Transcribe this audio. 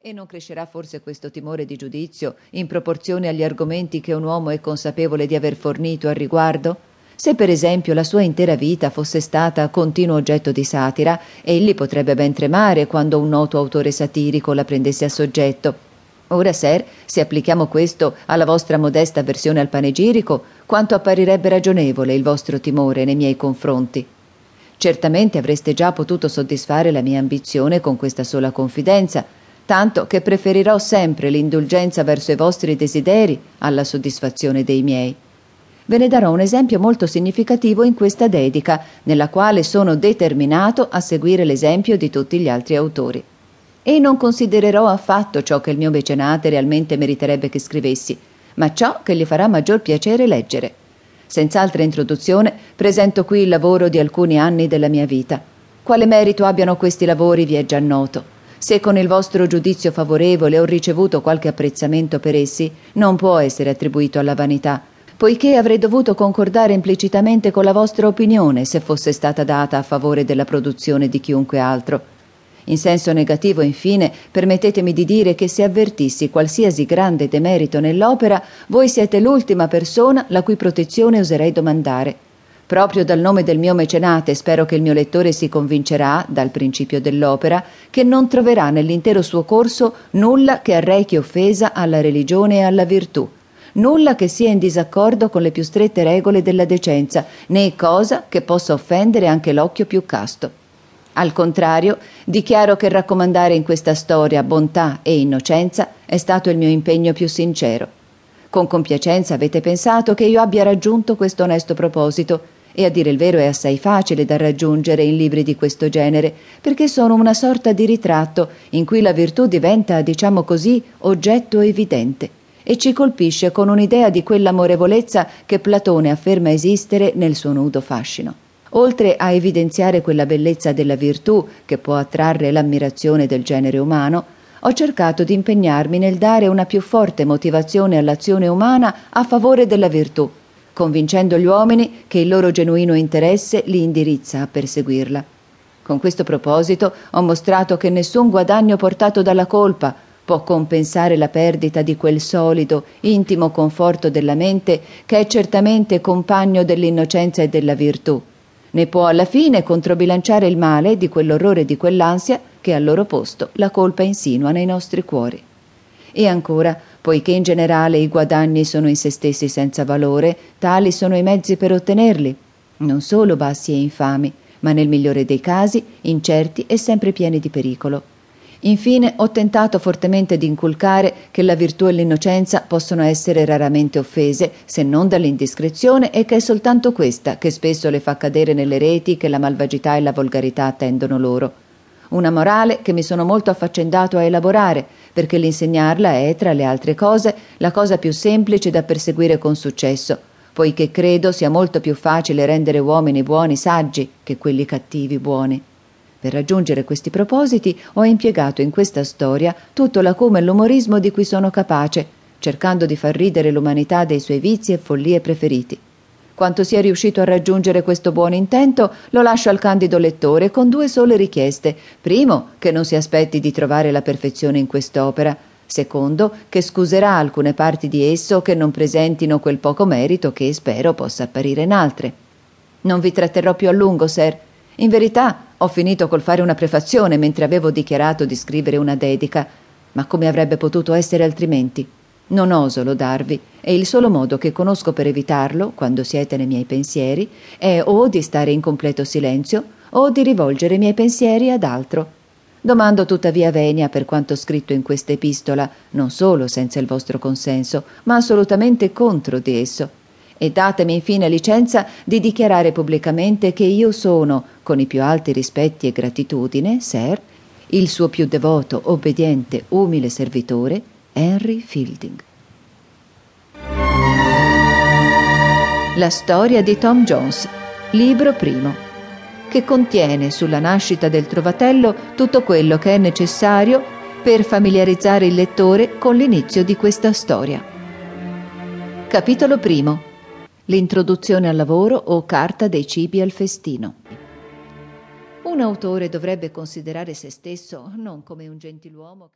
E non crescerà forse questo timore di giudizio in proporzione agli argomenti che un uomo è consapevole di aver fornito al riguardo? Se per esempio la sua intera vita fosse stata continuo oggetto di satira, egli potrebbe ben tremare quando un noto autore satirico la prendesse a soggetto. Ora, Ser, se applichiamo questo alla vostra modesta versione al panegirico, quanto apparirebbe ragionevole il vostro timore nei miei confronti. Certamente avreste già potuto soddisfare la mia ambizione con questa sola confidenza, tanto che preferirò sempre l'indulgenza verso i vostri desideri alla soddisfazione dei miei. Ve ne darò un esempio molto significativo in questa dedica, nella quale sono determinato a seguire l'esempio di tutti gli altri autori. E non considererò affatto ciò che il mio mecenate realmente meriterebbe che scrivessi, ma ciò che gli farà maggior piacere leggere. Senz'altra introduzione, presento qui il lavoro di alcuni anni della mia vita. Quale merito abbiano questi lavori vi è già noto. Se con il vostro giudizio favorevole ho ricevuto qualche apprezzamento per essi, non può essere attribuito alla vanità, poiché avrei dovuto concordare implicitamente con la vostra opinione se fosse stata data a favore della produzione di chiunque altro. In senso negativo, infine, permettetemi di dire che se avvertissi qualsiasi grande demerito nell'opera, voi siete l'ultima persona la cui protezione oserei domandare. Proprio dal nome del mio mecenate spero che il mio lettore si convincerà, dal principio dell'opera, che non troverà nell'intero suo corso nulla che arrechi offesa alla religione e alla virtù, nulla che sia in disaccordo con le più strette regole della decenza, né cosa che possa offendere anche l'occhio più casto. Al contrario, dichiaro che raccomandare in questa storia bontà e innocenza è stato il mio impegno più sincero. Con compiacenza avete pensato che io abbia raggiunto questo onesto proposito, e a dire il vero è assai facile da raggiungere in libri di questo genere, perché sono una sorta di ritratto in cui la virtù diventa, diciamo così, oggetto evidente e ci colpisce con un'idea di quell'amorevolezza che Platone afferma esistere nel suo nudo fascino. Oltre a evidenziare quella bellezza della virtù che può attrarre l'ammirazione del genere umano, ho cercato di impegnarmi nel dare una più forte motivazione all'azione umana a favore della virtù, convincendo gli uomini che il loro genuino interesse li indirizza a perseguirla. Con questo proposito ho mostrato che nessun guadagno portato dalla colpa può compensare la perdita di quel solido, intimo conforto della mente che è certamente compagno dell'innocenza e della virtù né può alla fine controbilanciare il male di quell'orrore e di quell'ansia che al loro posto la colpa insinua nei nostri cuori. E ancora, poiché in generale i guadagni sono in se stessi senza valore, tali sono i mezzi per ottenerli, non solo bassi e infami, ma nel migliore dei casi incerti e sempre pieni di pericolo. Infine ho tentato fortemente di inculcare che la virtù e l'innocenza possono essere raramente offese, se non dall'indiscrezione, e che è soltanto questa che spesso le fa cadere nelle reti che la malvagità e la volgarità tendono loro. Una morale che mi sono molto affaccendato a elaborare, perché l'insegnarla è, tra le altre cose, la cosa più semplice da perseguire con successo, poiché credo sia molto più facile rendere uomini buoni saggi che quelli cattivi buoni. Per raggiungere questi propositi ho impiegato in questa storia tutto l'acume e l'umorismo di cui sono capace, cercando di far ridere l'umanità dei suoi vizi e follie preferiti. Quanto sia riuscito a raggiungere questo buon intento lo lascio al candido lettore con due sole richieste. Primo, che non si aspetti di trovare la perfezione in quest'opera. Secondo, che scuserà alcune parti di esso che non presentino quel poco merito che spero possa apparire in altre. Non vi tratterrò più a lungo, Ser. In verità, ho finito col fare una prefazione mentre avevo dichiarato di scrivere una dedica, ma come avrebbe potuto essere altrimenti? Non oso lodarvi, e il solo modo che conosco per evitarlo, quando siete nei miei pensieri, è o di stare in completo silenzio o di rivolgere i miei pensieri ad altro. Domando tuttavia venia per quanto scritto in questa epistola, non solo senza il vostro consenso, ma assolutamente contro di esso e datemi infine licenza di dichiarare pubblicamente che io sono, con i più alti rispetti e gratitudine, Sir, il suo più devoto, obbediente, umile servitore, Henry Fielding. La storia di Tom Jones, libro primo, che contiene sulla nascita del trovatello tutto quello che è necessario per familiarizzare il lettore con l'inizio di questa storia. Capitolo primo L'introduzione al lavoro o carta dei cibi al festino. Un autore dovrebbe considerare se stesso non come un gentiluomo